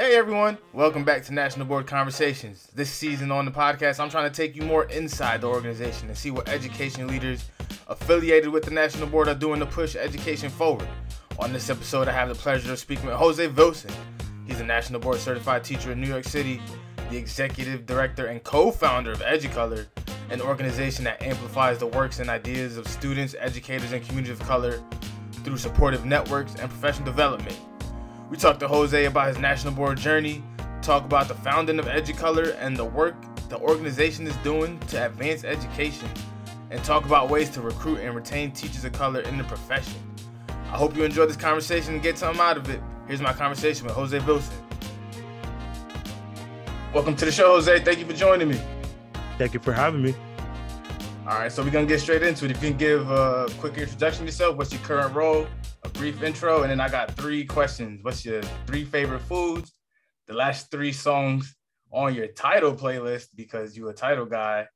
Hey everyone, welcome back to National Board Conversations. This season on the podcast, I'm trying to take you more inside the organization and see what education leaders affiliated with the National Board are doing to push education forward. On this episode, I have the pleasure of speaking with Jose Vilson. He's a National Board certified teacher in New York City, the executive director and co founder of Educolor, an organization that amplifies the works and ideas of students, educators, and communities of color through supportive networks and professional development. We talked to Jose about his national board journey, talk about the founding of Educolor and the work the organization is doing to advance education, and talk about ways to recruit and retain teachers of color in the profession. I hope you enjoyed this conversation and get something out of it. Here's my conversation with Jose Vilson. Welcome to the show, Jose. Thank you for joining me. Thank you for having me. All right, so we're gonna get straight into it. If you can give a quick introduction to yourself, what's your current role, brief intro, and then I got three questions. What's your three favorite foods? The last three songs on your Tidal playlist because you're a Tidal guy,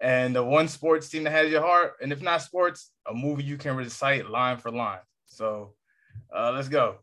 and the one sports team that has your heart, and if not sports, a movie you can recite line for line. So, uh, let's go.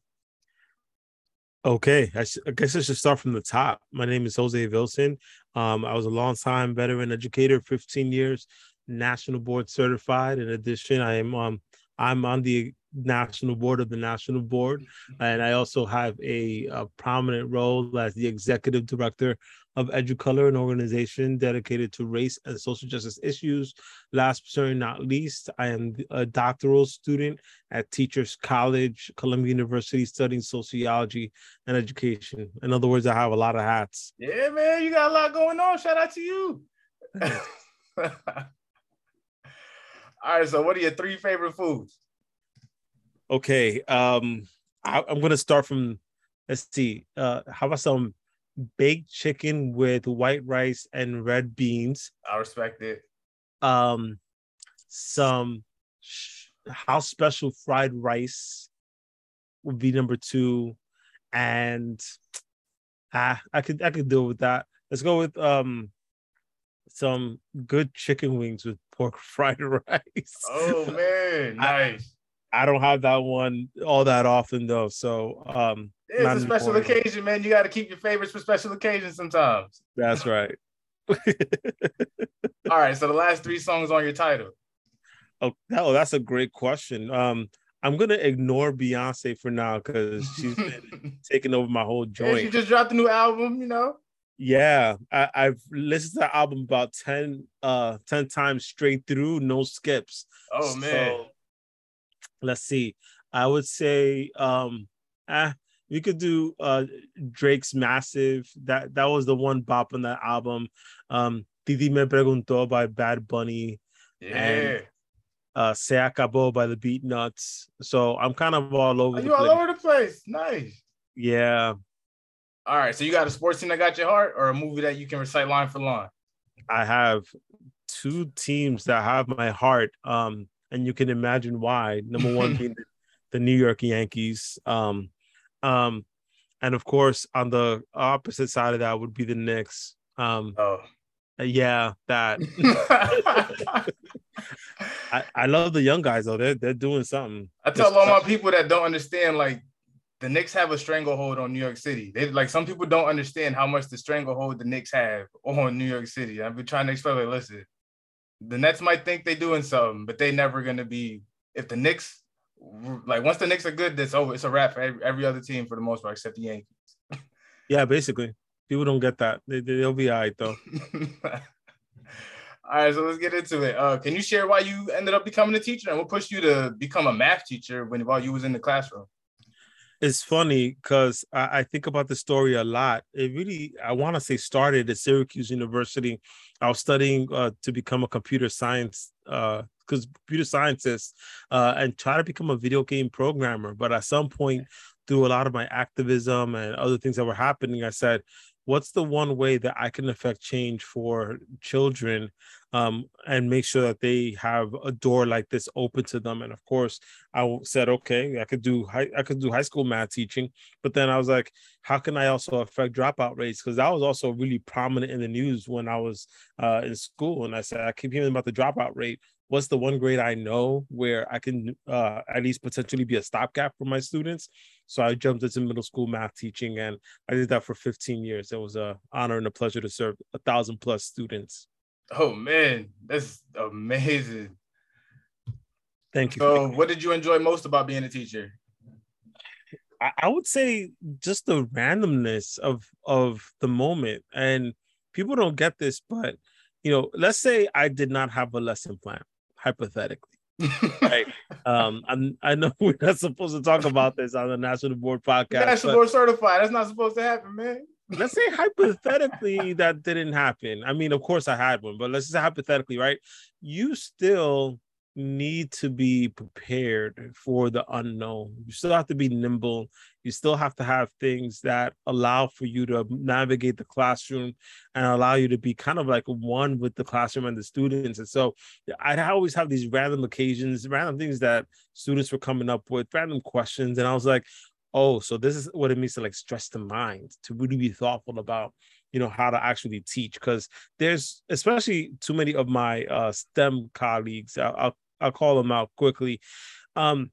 Okay, I, sh- I, guess I should start from the top. My name is Jose Vilson. Um, I was a long-time veteran educator, 15 years, national board certified. In addition, I am um, I'm on the national board of the national board, and I also have a, a prominent role as the executive director of Educolor, an organization dedicated to race and social justice issues. Last but certainly not least, I am a doctoral student at Teachers College, Columbia University, studying sociology and education. In other words, I have a lot of hats. Yeah, man, you got a lot going on. Shout out to you. All right, so what are your three favorite foods? Okay, um, I, am gonna start from. Let's see. Uh, how about some baked chicken with white rice and red beans? I respect it. Um, some house special fried rice would be number two, and ah, I could I could deal with that. Let's go with um some good chicken wings with pork fried rice. Oh man, nice. I, don't have that one all that often though. So um it's a special important. occasion, man. You got to keep your favorites for special occasions sometimes. That's right. all right. So the last three songs on your Tidal. Oh, oh, that's a great question. Um, I'm gonna ignore Beyonce for now because she's been taking over my whole joint. Yeah, she just dropped a new album, you know. Yeah, I, have listened to the album about 10, uh, 10 times straight through, no skips. Oh man. So, let's see. I would say um eh, we could do uh Drake's Massive. That that was the one bop on that album. Um Tití Me Preguntó by Bad Bunny. Yeah. And, uh Se Acabó by the Beatnuts. So I'm kind of all over Are you all over the place. Nice. Yeah. All right. So you got a sports team that got your heart, or a movie that you can recite line for line? I have two teams that have my heart. Um, and you can imagine why. Number one being the, the, New York Yankees. Um, um, and of course, on the opposite side of that would be the Knicks. Um, oh. Yeah, that. I, I love the young guys though. They're they're doing something. I tell all my people that don't understand, like the Knicks have a stranglehold on New York City. They like some people don't understand how much the stranglehold the Knicks have on New York City. I've been trying to explain. Like, listen, the Nets might think they're doing something, but they never gonna be. If the Knicks, like once the Knicks are good, that's over. It's a wrap for every, every other team for the most part, except the Yankees. yeah, basically, people don't get that. They, they'll be all right though. All right, so let's get into it. Uh, can you share why you ended up becoming a teacher and what pushed you to become a math teacher when while you was in the classroom? It's funny because I, I, think about the story a lot. It really, I want to say, started at Syracuse University. I was studying uh, to become a computer science, because uh, computer scientist, uh, and try to become a video game programmer. But at some point, through a lot of my activism and other things that were happening, I said, what's the one way that I can affect change for children um, and make sure that they have a door like this open to them? And of course, I said, okay, I could do high, I could do high school math teaching, but then I was like, how can I also affect dropout rates? Because that was also really prominent in the news when I was uh, in school, and I said, I keep hearing about the dropout rate. What's the one grade I know where I can uh, at least potentially be a stopgap for my students. So I jumped into middle school math teaching, and I did that for 15 years. It was a honor and a pleasure to serve a thousand plus students. Oh man, that's amazing. Thank you. So, what did you enjoy most about being a teacher? I, I would say just the randomness of of the moment, and people don't get this, but you know, let's say I did not have a lesson plan, hypothetically. right. Um, I'm, I know we're not supposed to talk about this on the National Board podcast. National Board certified. That's not supposed to happen, man. let's say hypothetically that didn't happen. I mean, of course I had one, but let's say hypothetically, right? You still need to be prepared for the unknown. You still have to be nimble. You still have to have things that allow for you to navigate the classroom and allow you to be kind of like one with the classroom and the students. And so I'd always have these random occasions, random things that students were coming up with, random questions. And I was like, oh, so this is what it means to like stress the mind, to really be thoughtful about you know how to actually teach because there's especially too many of my uh, STEM colleagues. I'll, I'll, I'll call them out quickly. Um,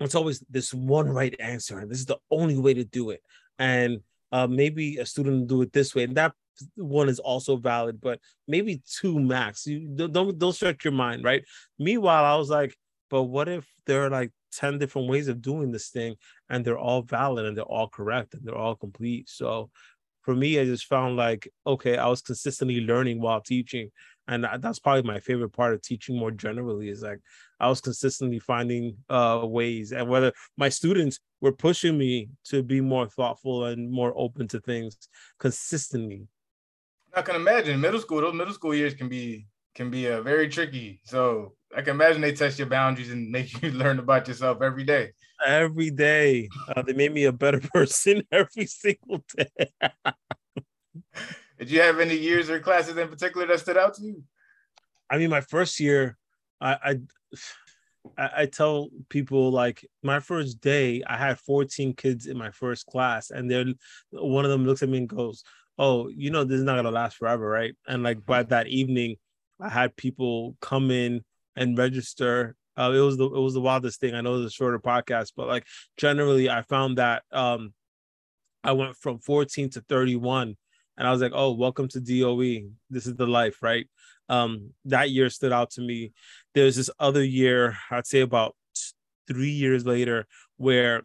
it's always this one right answer, and this is the only way to do it. And uh, maybe a student do it this way, and that one is also valid, but maybe two max. You don't don't stretch your mind, right? Meanwhile, I was like, but what if there are like 10 different ways of doing this thing and they're all valid and they're all correct and they're all complete so for me, I just found like, okay, I was consistently learning while teaching. And that's probably my favorite part of teaching more generally is like I was consistently finding uh, ways and whether my students were pushing me to be more thoughtful and more open to things consistently. I can imagine middle school, those middle school years can be can be uh, very tricky. So I can imagine they test your boundaries and make you learn about yourself every day. Every day, uh, they made me a better person every single day. Did you have any years or classes in particular that stood out to you? I mean, my first year, I, I I tell people like my first day, I had 14 kids in my first class, and then one of them looks at me and goes, "Oh, you know this is not gonna last forever, right?" And like by that evening, I had people come in and register. Uh, it was the it was the wildest thing. I know it's a shorter podcast, but like generally, I found that um, I went from 14 to 31, and I was like, "Oh, welcome to DOE. This is the life, right?" Um, that year stood out to me. There's this other year, I'd say about three years later, where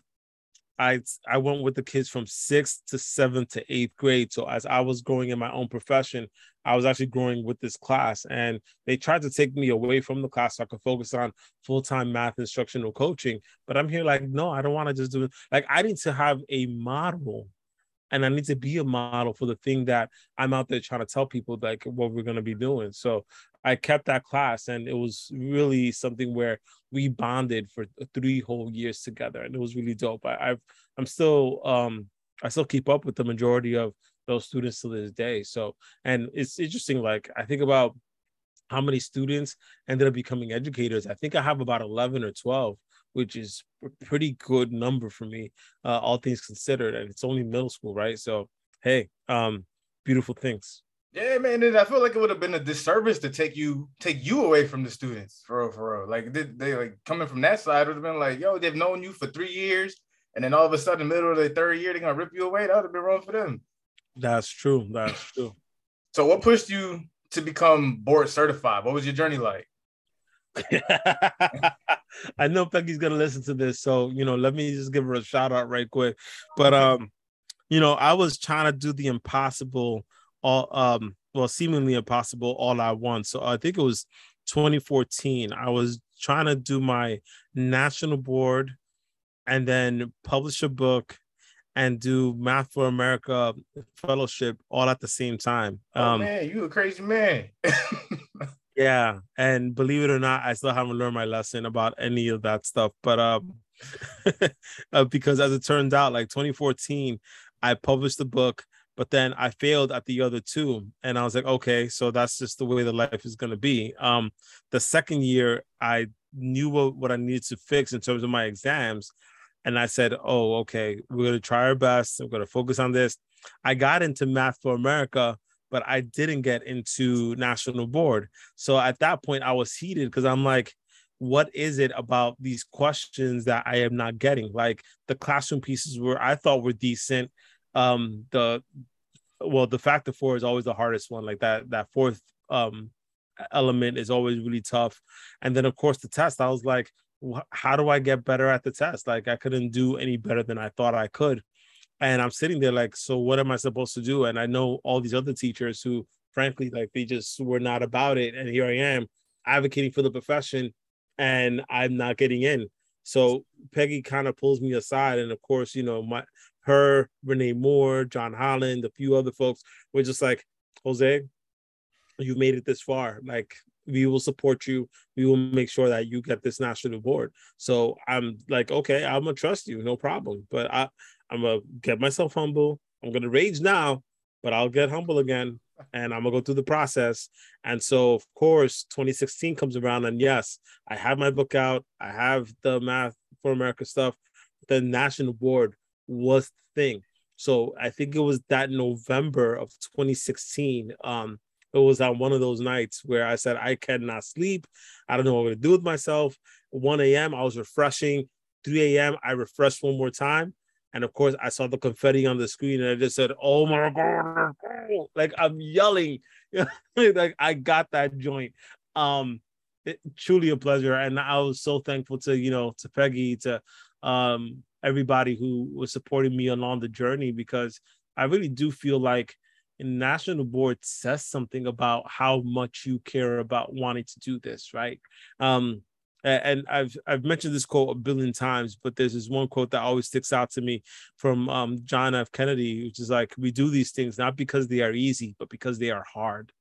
I I went with the kids from sixth to seventh to eighth grade. So as I was growing in my own profession, I was actually growing with this class, and they tried to take me away from the class so I could focus on full time math instructional coaching. But I'm here like, no, I don't want to just do it. Like I need to have a model and I need to be a model for the thing that I'm out there trying to tell people like what we're going to be doing. So I kept that class, and it was really something where we bonded for three whole years together, and it was really dope. I, I've I'm still um I still keep up with the majority of those students to this day. So and it's interesting. Like I think about how many students ended up becoming educators. I think I have about 11 or 12 which is a pretty good number for me, uh, all things considered. And it's only middle school, right? So, hey, um, beautiful things. Yeah, man. I feel like it would have been a disservice to take you take you away from the students for real, for real. Like they, they like coming from that side would have been like, yo, they've known you for three years, and then all of a sudden, middle of the third year, they're gonna rip you away. That would have been wrong for them. That's true. That's true. So, what pushed you to become board certified? What was your journey like? I know Peggy's gonna listen to this, so you know, let me just give her a shout out right quick. But um, you know, I was trying to do the impossible, all um, well, seemingly impossible all at once. So I think it was 2014. I was trying to do my national board and then publish a book and do Math for America fellowship all at the same time. Oh um, man, you a crazy man. Yeah, and believe it or not, I still haven't learned my lesson about any of that stuff. But um, uh, because as it turned out, like 2014, I published the book, but then I failed at the other two, and I was like, okay, so that's just the way the life is gonna be. Um, the second year, I knew what, what I needed to fix in terms of my exams, and I said, oh, okay, we're gonna try our best. We're gonna focus on this. I got into Math for America but I didn't get into national board. So at that point, I was heated because I'm like, what is it about these questions that I am not getting? Like the classroom pieces were I thought were decent. Um, the well, the factor four is always the hardest one. Like that that fourth um element is always really tough. And then of course the test, I was like, how do I get better at the test? Like I couldn't do any better than I thought I could. And I'm sitting there like, so what am I supposed to do? And I know all these other teachers who, frankly, like they just were not about it. And here I am advocating for the profession and I'm not getting in. So Peggy kind of pulls me aside. And of course, you know, my her, Renee Moore, John Holland, a few other folks were just like, Jose, you made it this far. Like we will support you. We will make sure that you get this national board. So I'm like, okay, I'm gonna trust you, no problem. But I, I'm gonna get myself humble. I'm gonna rage now, but I'll get humble again, and I'm gonna go through the process. And so, of course, 2016 comes around, and yes, I have my book out. I have the Math for America stuff. The national board was the thing. So I think it was that November of 2016. Um, it was on one of those nights where I said, I cannot sleep. I don't know what I'm to do with myself. 1 a.m., I was refreshing. 3 a.m., I refreshed one more time. And of course, I saw the confetti on the screen and I just said, Oh my God. Like I'm yelling. like I got that joint. Um, it, truly a pleasure. And I was so thankful to, you know, to Peggy, to um everybody who was supporting me along the journey because I really do feel like national board says something about how much you care about wanting to do this, right? Um, and I've I've mentioned this quote a billion times, but there's this one quote that always sticks out to me from um, John F. Kennedy, which is like, "We do these things not because they are easy, but because they are hard."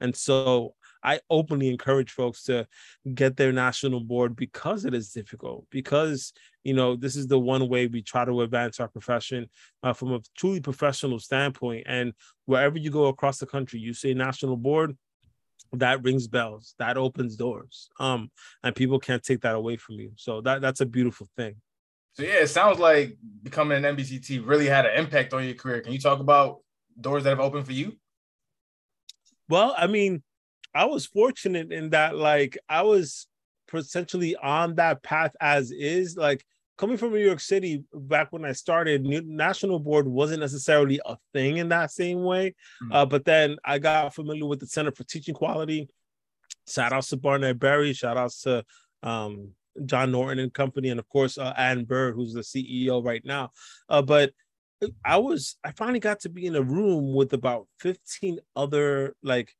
And so I openly encourage folks to get their national board because it is difficult, because you know this is the one way we try to advance our profession uh, from a truly professional standpoint. And wherever you go across the country, you say national board, that rings bells, that opens doors, um, and people can't take that away from you. So that that's a beautiful thing. So yeah, it sounds like becoming an NBCT really had an impact on your career. Can you talk about doors that have opened for you? Well, I mean, I was fortunate in that like I was potentially on that path as is. Like coming from New York City back when I started, National Board wasn't necessarily a thing in that same way. Mm-hmm. Uh, but then I got familiar with the Center for Teaching Quality. Shout outs to Barnett Berry. Shout outs to um, John Norton and company, and of course uh, Ann Byrd, who's the CEO right now. Uh, but I was I finally got to be in a room with about 15 other like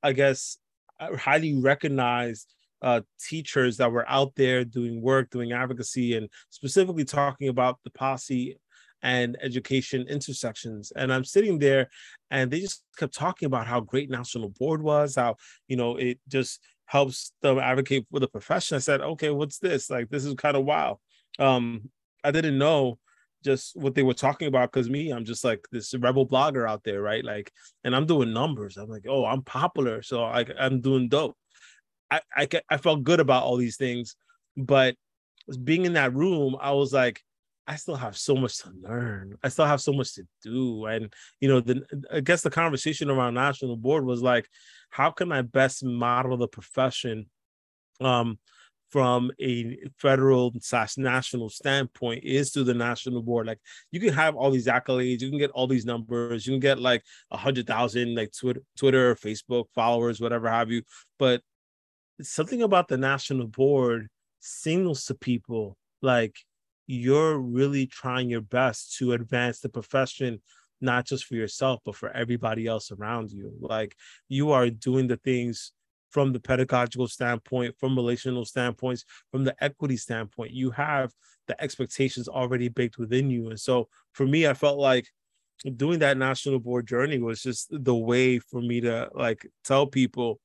I guess, highly recognized uh, teachers that were out there doing work, doing advocacy, and specifically talking about the policy and education intersections. And I'm sitting there, and they just kept talking about how great National Board was, how you know it just helps them advocate for the profession. I said, okay, what's this? Like, this is kind of wild. Um, I didn't know just what they were talking about because me i'm just like this rebel blogger out there right like and i'm doing numbers i'm like oh i'm popular so I, i'm doing dope I, I felt good about all these things but being in that room i was like i still have so much to learn i still have so much to do and you know the i guess the conversation around national board was like how can i best model the profession um from a federal slash national standpoint is through the national board. Like you can have all these accolades, you can get all these numbers, you can get like a hundred thousand like Twitter, Twitter, Facebook followers, whatever have you. But something about the national board signals to people like you're really trying your best to advance the profession not just for yourself but for everybody else around you like you are doing the things from the pedagogical standpoint, from relational standpoints, from the equity standpoint. You have the expectations already baked within you. And so for me, I felt like doing that national board journey was just the way for me to like tell people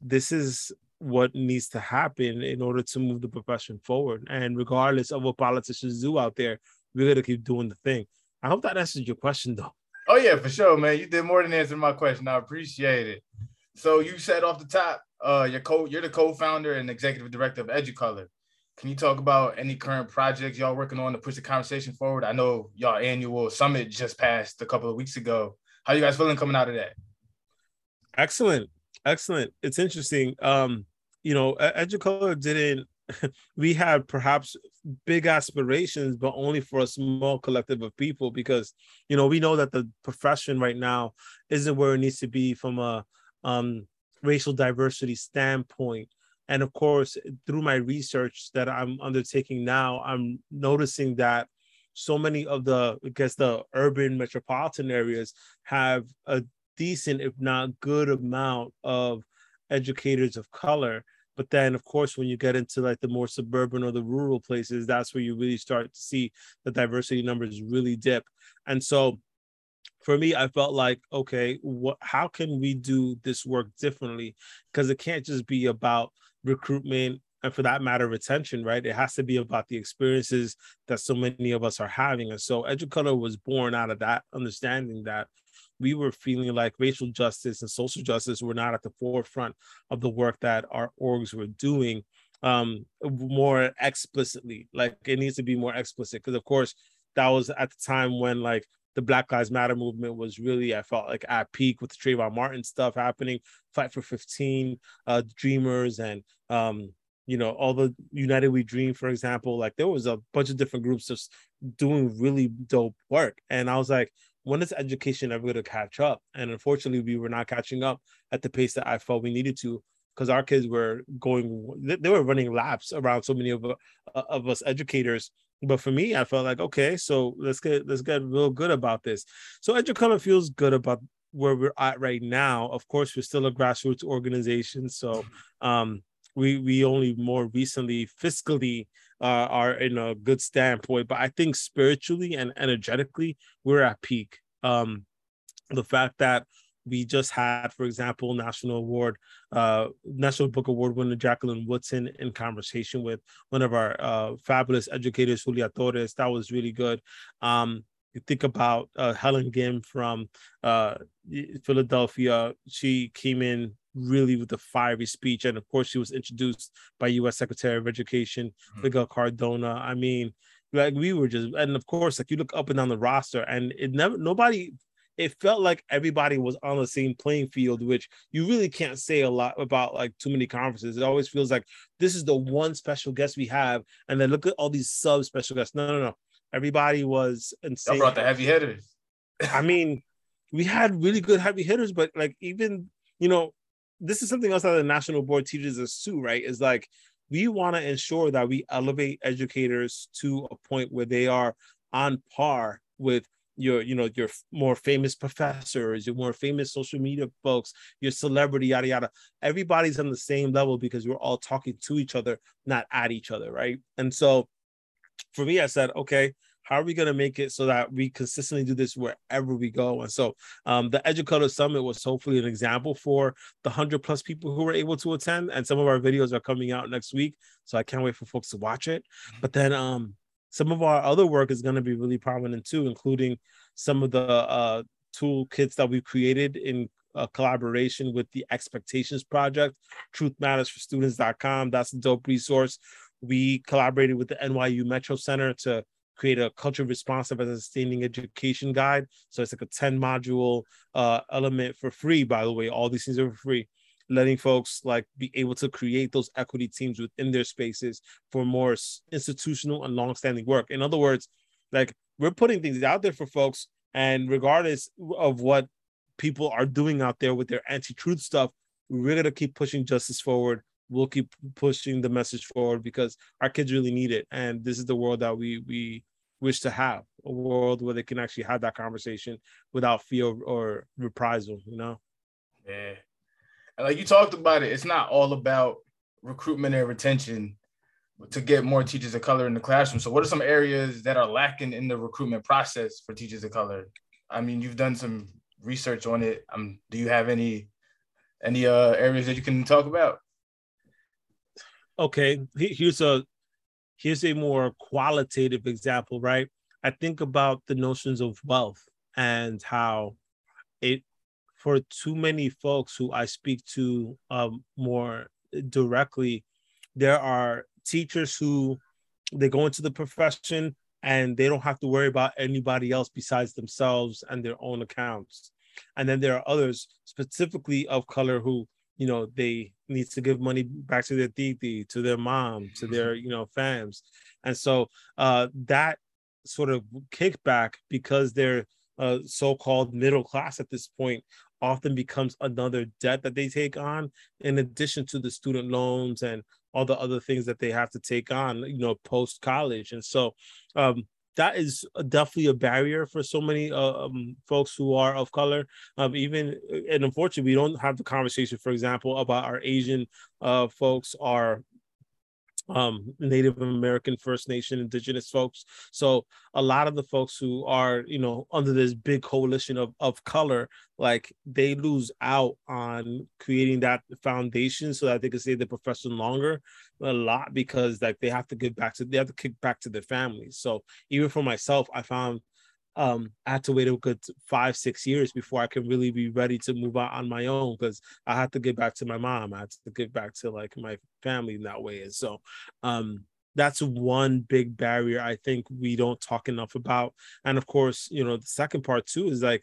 this is what needs to happen in order to move the profession forward. And regardless of what politicians do out there, we're gonna keep doing the thing. I hope that answers your question though. Oh yeah, for sure, man. You did more than answer my question. I appreciate it. So you said off the top, uh, you're co you're the co-founder and executive director of Educolor. Can you talk about any current projects y'all working on to push the conversation forward? I know y'all annual summit just passed a couple of weeks ago. How you guys feeling coming out of that? Excellent, excellent. It's interesting. Um, you know, Educolor didn't. we had perhaps big aspirations, but only for a small collective of people because you know we know that the profession right now isn't where it needs to be from a um, racial diversity standpoint. And of course, through my research that I'm undertaking now, I'm noticing that so many of the, I guess, the urban metropolitan areas have a decent, if not good, amount of educators of color. But then, of course, when you get into like the more suburban or the rural places, that's where you really start to see the diversity numbers really dip. And so, for me, I felt like, okay, what? How can we do this work differently? Because it can't just be about recruitment and for that matter retention right it has to be about the experiences that so many of us are having and so educolor was born out of that understanding that we were feeling like racial justice and social justice were not at the forefront of the work that our orgs were doing um more explicitly like it needs to be more explicit because of course that was at the time when like the Black Lives Matter movement was really, I felt like at peak with the Trayvon Martin stuff happening, Fight for 15, uh, Dreamers, and um, you know, all the United We Dream, for example, like there was a bunch of different groups just doing really dope work. And I was like, when is education ever going to catch up? And unfortunately, we were not catching up at the pace that I felt we needed to because our kids were going, they were running laps around so many of, uh, of us educators. But for me, I felt like, okay, so let's get let's get real good about this. So Educolor feels good about where we're at right now. Of course, we're still a grassroots organization, so um, we we only more recently fiscally uh, are in a good standpoint, but I think spiritually and energetically we're at peak. Um, the fact that we just had, for example, national award, uh, national book award winner Jacqueline Woodson in conversation with one of our uh, fabulous educators, Julia Torres. That was really good. Um, you think about uh, Helen Gym from uh, Philadelphia. She came in really with the fiery speech. And of course, she was introduced by U.S. Secretary of Education, mm-hmm. Miguel Cardona. I mean, like we were just, and of course, like you look up and down the roster, and it never, nobody, it felt like everybody was on the same playing field, which you really can't say a lot about like too many conferences. It always feels like this is the one special guest we have, and then look at all these sub special guests. No, no, no. Everybody was insane. I brought the heavy hitters. I mean, we had really good heavy hitters, but like even you know, this is something else that the national board teaches us too, right? Is like we want to ensure that we elevate educators to a point where they are on par with your you know your more famous professors your more famous social media folks your celebrity yada yada everybody's on the same level because we're all talking to each other not at each other right and so for me i said okay how are we going to make it so that we consistently do this wherever we go? And so um, the Educator Summit was hopefully an example for the 100 plus people who were able to attend. And some of our videos are coming out next week. So I can't wait for folks to watch it. But then um, some of our other work is going to be really prominent too, including some of the uh, toolkits that we've created in uh, collaboration with the Expectations Project, Truth Matters for Students.com. That's a dope resource. We collaborated with the NYU Metro Center to create a culture responsive as a sustaining education guide. So it's like a 10 module uh, element for free, by the way. All these things are free, letting folks like be able to create those equity teams within their spaces for more institutional and long-standing work. In other words, like we're putting things out there for folks, and regardless of what people are doing out there with their anti-truth stuff, we're gonna keep pushing justice forward we'll keep pushing the message forward because our kids really need it and this is the world that we we wish to have a world where they can actually have that conversation without fear or reprisal you know? Yeah. And like you talked about it it's not all about recruitment and retention to get more teachers of color in the classroom. So what are some areas that are lacking in the recruitment process for teachers of color? I mean you've done some research on it. Um do you have any any uh areas that you can talk about? Okay, here's a here's a more qualitative example, right? I think about the notions of wealth and how it for too many folks who I speak to um, more directly, there are teachers who they go into the profession and they don't have to worry about anybody else besides themselves and their own accounts. and then there are others specifically of color who you know they need to give money back to their titi to their mom to their you know fams. And so uh that sort of kickback because they're uh, so-called middle class at this point often becomes another debt that they take on in addition to the student loans and all the other things that they have to take on you know post college and so um that is definitely a barrier for so many uh, um, folks who are of color. Um, even and unfortunately, we don't have the conversation, for example, about our Asian uh, folks, our um, Native American, First Nation, Indigenous folks. So a lot of the folks who are, you know, under this big coalition of of color, like they lose out on creating that foundation so that they can stay the profession longer a lot because like they have to give back to they have to kick back to their families. So even for myself, I found um, I had to wait a good five, six years before I can really be ready to move out on my own because I had to get back to my mom. I had to get back to like my family in that way. And so um, that's one big barrier I think we don't talk enough about. And of course, you know, the second part too is like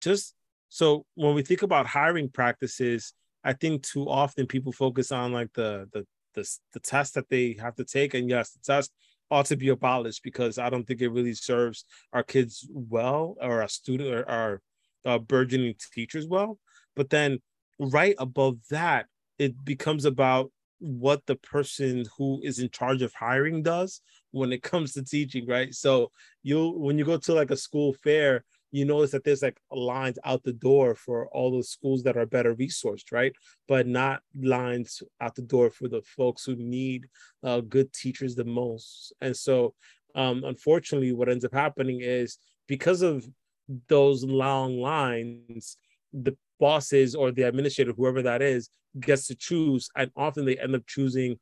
just so when we think about hiring practices, I think too often people focus on like the the the, the test that they have to take. And yes, the test ought to be abolished because I don't think it really serves our kids well or our student or our uh, burgeoning teachers well. But then right above that, it becomes about what the person who is in charge of hiring does when it comes to teaching, right? So you'll when you go to like a school fair, you notice that there's like lines out the door for all those schools that are better resourced, right? But not lines out the door for the folks who need uh, good teachers the most. And so, um, unfortunately, what ends up happening is because of those long lines, the bosses or the administrator, whoever that is, gets to choose, and often they end up choosing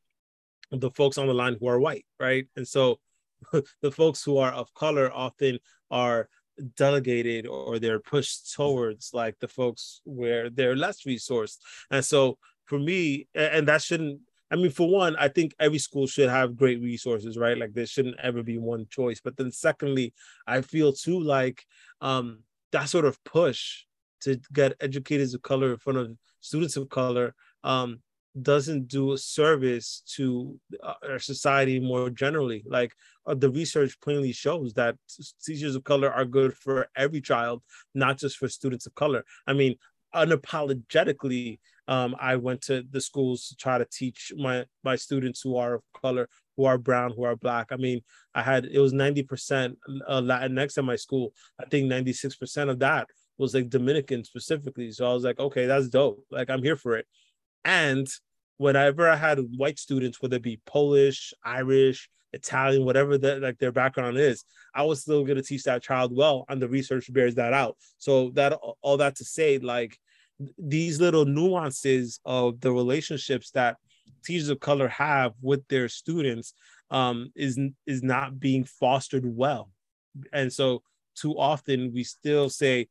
the folks on the line who are white, right? And so the folks who are of color often are delegated or they're pushed towards like the folks where they're less resourced. And so for me, and that shouldn't I mean, for one, I think every school should have great resources, right? Like there shouldn't ever be one choice. But then secondly, I feel too like um that sort of push to get educators of color in front of students of color um doesn't do a service to uh, our society more generally. Like uh, the research plainly shows that teachers of color are good for every child, not just for students of color. I mean, unapologetically, um, I went to the schools to try to teach my my students who are of color, who are brown, who are black. I mean, I had it was ninety percent uh, Latinx at my school. I think ninety six percent of that was like Dominican specifically. So I was like, okay, that's dope. Like I'm here for it. And whenever I had white students, whether it be Polish, Irish, Italian, whatever that like their background is, I was still going to teach that child well, and the research bears that out. So that all that to say, like these little nuances of the relationships that teachers of color have with their students um, is is not being fostered well, and so too often we still say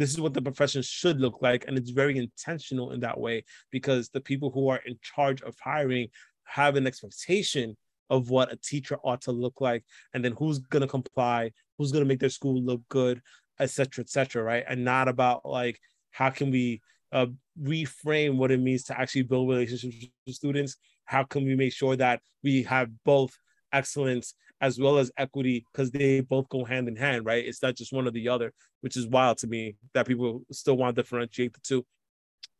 this is what the profession should look like and it's very intentional in that way because the people who are in charge of hiring have an expectation of what a teacher ought to look like and then who's going to comply who's going to make their school look good etc etc right? And not about like how can we uh, reframe what it means to actually build relationships with students? How can we make sure that we have both excellence as well as equity because they both go hand in hand, right? It's not just one or the other, which is wild to me that people still want to differentiate the two.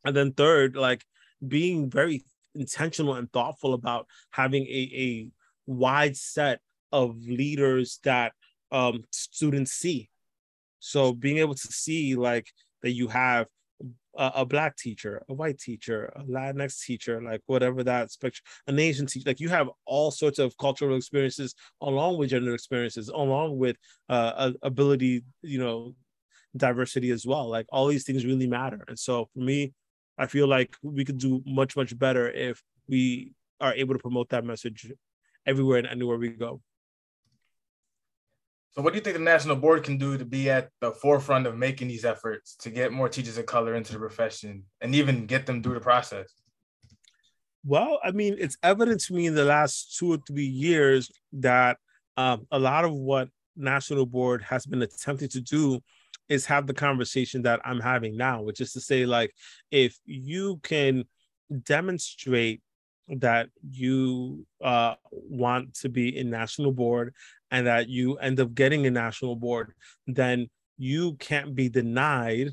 And then third, like being very intentional and thoughtful about having a, a wide set of leaders that um, students see. So being able to see like that you have a, a, black teacher, a white teacher, a Latinx teacher, like whatever that spectrum, an Asian teacher, like you have all sorts of cultural experiences along with gender experiences, along with uh, ability, you know, diversity as well. Like all these things really matter. And so for me, I feel like we could do much, much better if we are able to promote that message everywhere and anywhere we go. So, what do you think the national board can do to be at the forefront of making these efforts to get more teachers of color into the profession and even get them through the process? Well, I mean, it's evident to me in the last two or three years that um, a lot of what national board has been attempting to do is have the conversation that I'm having now, which is to say, like, if you can demonstrate that you uh, want to be in national board and that you end up getting a national board, then you can't be denied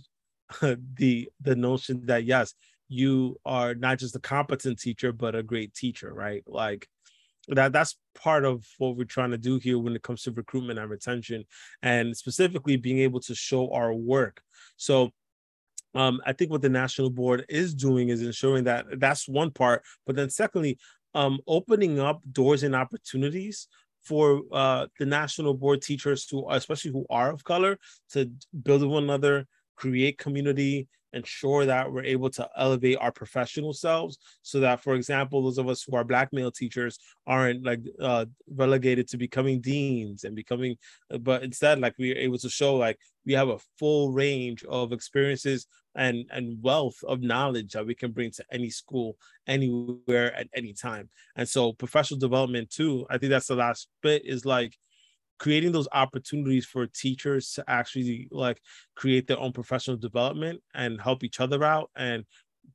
the the notion that yes, you are not just a competent teacher but a great teacher, right? Like that that's part of what we're trying to do here when it comes to recruitment and retention and specifically being able to show our work. So um, I think what the national board is doing is ensuring that that's one part, but then secondly, um, opening up doors and opportunities for uh, the national board teachers to, especially who are of color, to build with one another, create community, ensure that we're able to elevate our professional selves so that for example those of us who are black male teachers aren't like uh, relegated to becoming deans and becoming but instead like we're able to show like we have a full range of experiences and and wealth of knowledge that we can bring to any school anywhere at any time. And so professional development too i think that's the last bit is like creating those opportunities for teachers to actually like create their own professional development and help each other out and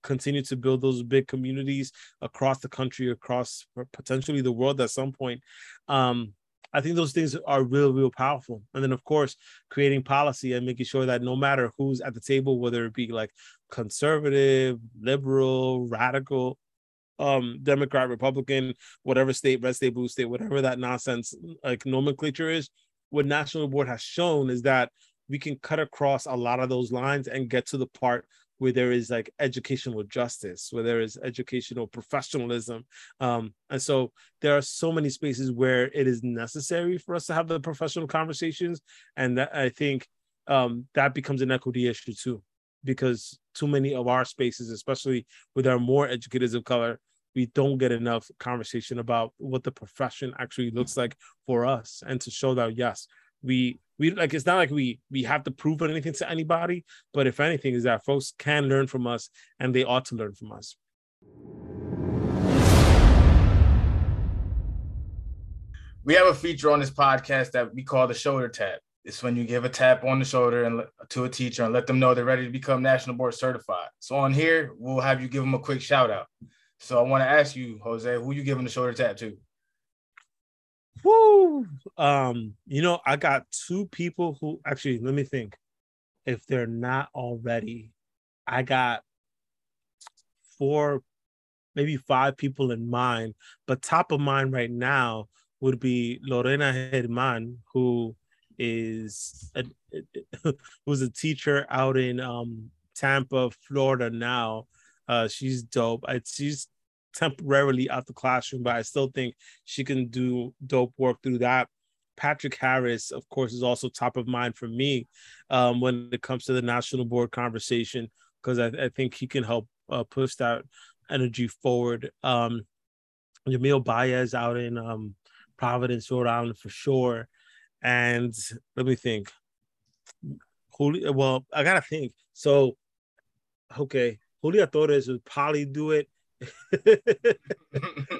continue to build those big communities across the country across potentially the world at some point um I think those things are real, real powerful. And then, of course, creating policy and making sure that no matter who's at the table, whether it be like conservative, liberal, radical, um Democrat, Republican, whatever state, red state, blue state, whatever that nonsense like nomenclature is, what National Board has shown is that we can cut across a lot of those lines and get to the part where there is like educational justice, where there is educational professionalism. Um, and so there are so many spaces where it is necessary for us to have the professional conversations. And that, I think um, that becomes an equity issue too because too many of our spaces, especially with our more educators of color, we don't get enough conversation about what the profession actually looks like for us and to show that yes we we like it's not like we we have to prove anything to anybody but if anything is that folks can learn from us and they ought to learn from us. We have a feature on this podcast that we call the shoulder tap it's when you give a tap on the shoulder and to a teacher and let them know they're ready to become national board certified. So on here, we'll have you give them a quick shout out. So I want to ask you, Jose, who you giving the shoulder tap to? Woo! Um, you know, I got two people who actually let me think. If they're not already, I got four, maybe five people in mind, but top of mind right now would be Lorena Herman, who is a, was a teacher out in um, Tampa, Florida now. Uh, she's dope. I, she's temporarily out the classroom, but I still think she can do dope work through that. Patrick Harris, of course, is also top of mind for me um, when it comes to the national board conversation because I, I, think he can help uh, push that energy forward. Um, Jamil Baez out in um, Providence, Rhode Island, for sure. And let me think. Julia, well, I gotta think. So, okay, Julia Torres would probably do it.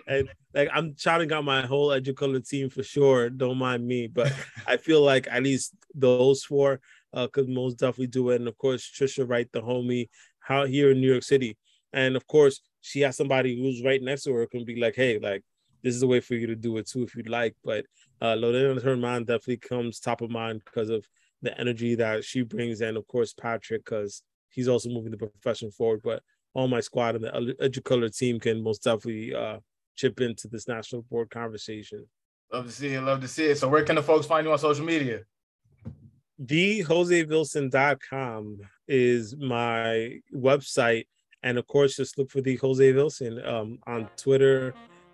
and like I'm shouting out my whole Educolor team for sure. Don't mind me, but I feel like at least those four uh, could most definitely do it. And of course, Trisha Wright, the homie, out here in New York City. And of course, she has somebody who's right next to her can be like, hey, like this is a way for you to do it too if you'd like. But uh, Lorena Herman definitely comes top of mind because of the energy that she brings, and of course Patrick because he's also moving the profession forward. But all my squad and the Educolor team can most definitely uh, chip into this national board conversation. Love to see it. Love to see it. So where can the folks find you on social media? TheJoseVilson.com is my website. And of course, just look for the Jose Vilson um, on Twitter,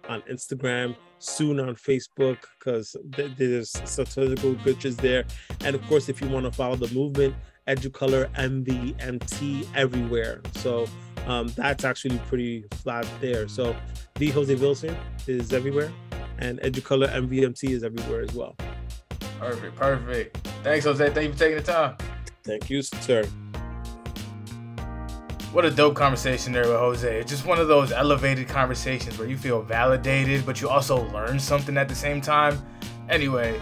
on Instagram, soon on Facebook because th- there's such good pictures there. And of course, if you want to follow the movement, Educolor MVMT everywhere. So um, that's actually pretty flat there. So the Jose Vilson is everywhere, and Educolor MVMT is everywhere as well. Perfect, perfect. Thanks, Jose. Thank you for taking the time. Thank you, sir. What a dope conversation there with Jose. It's just one of those elevated conversations where you feel validated, but you also learn something at the same time. Anyway,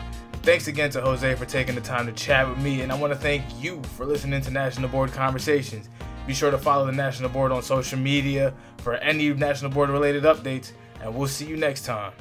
Thanks again to Jose for taking the time to chat with me, and I want to thank you for listening to National Board Conversations. Be sure to follow the National Board on social media for any National Board related updates, and we'll see you next time.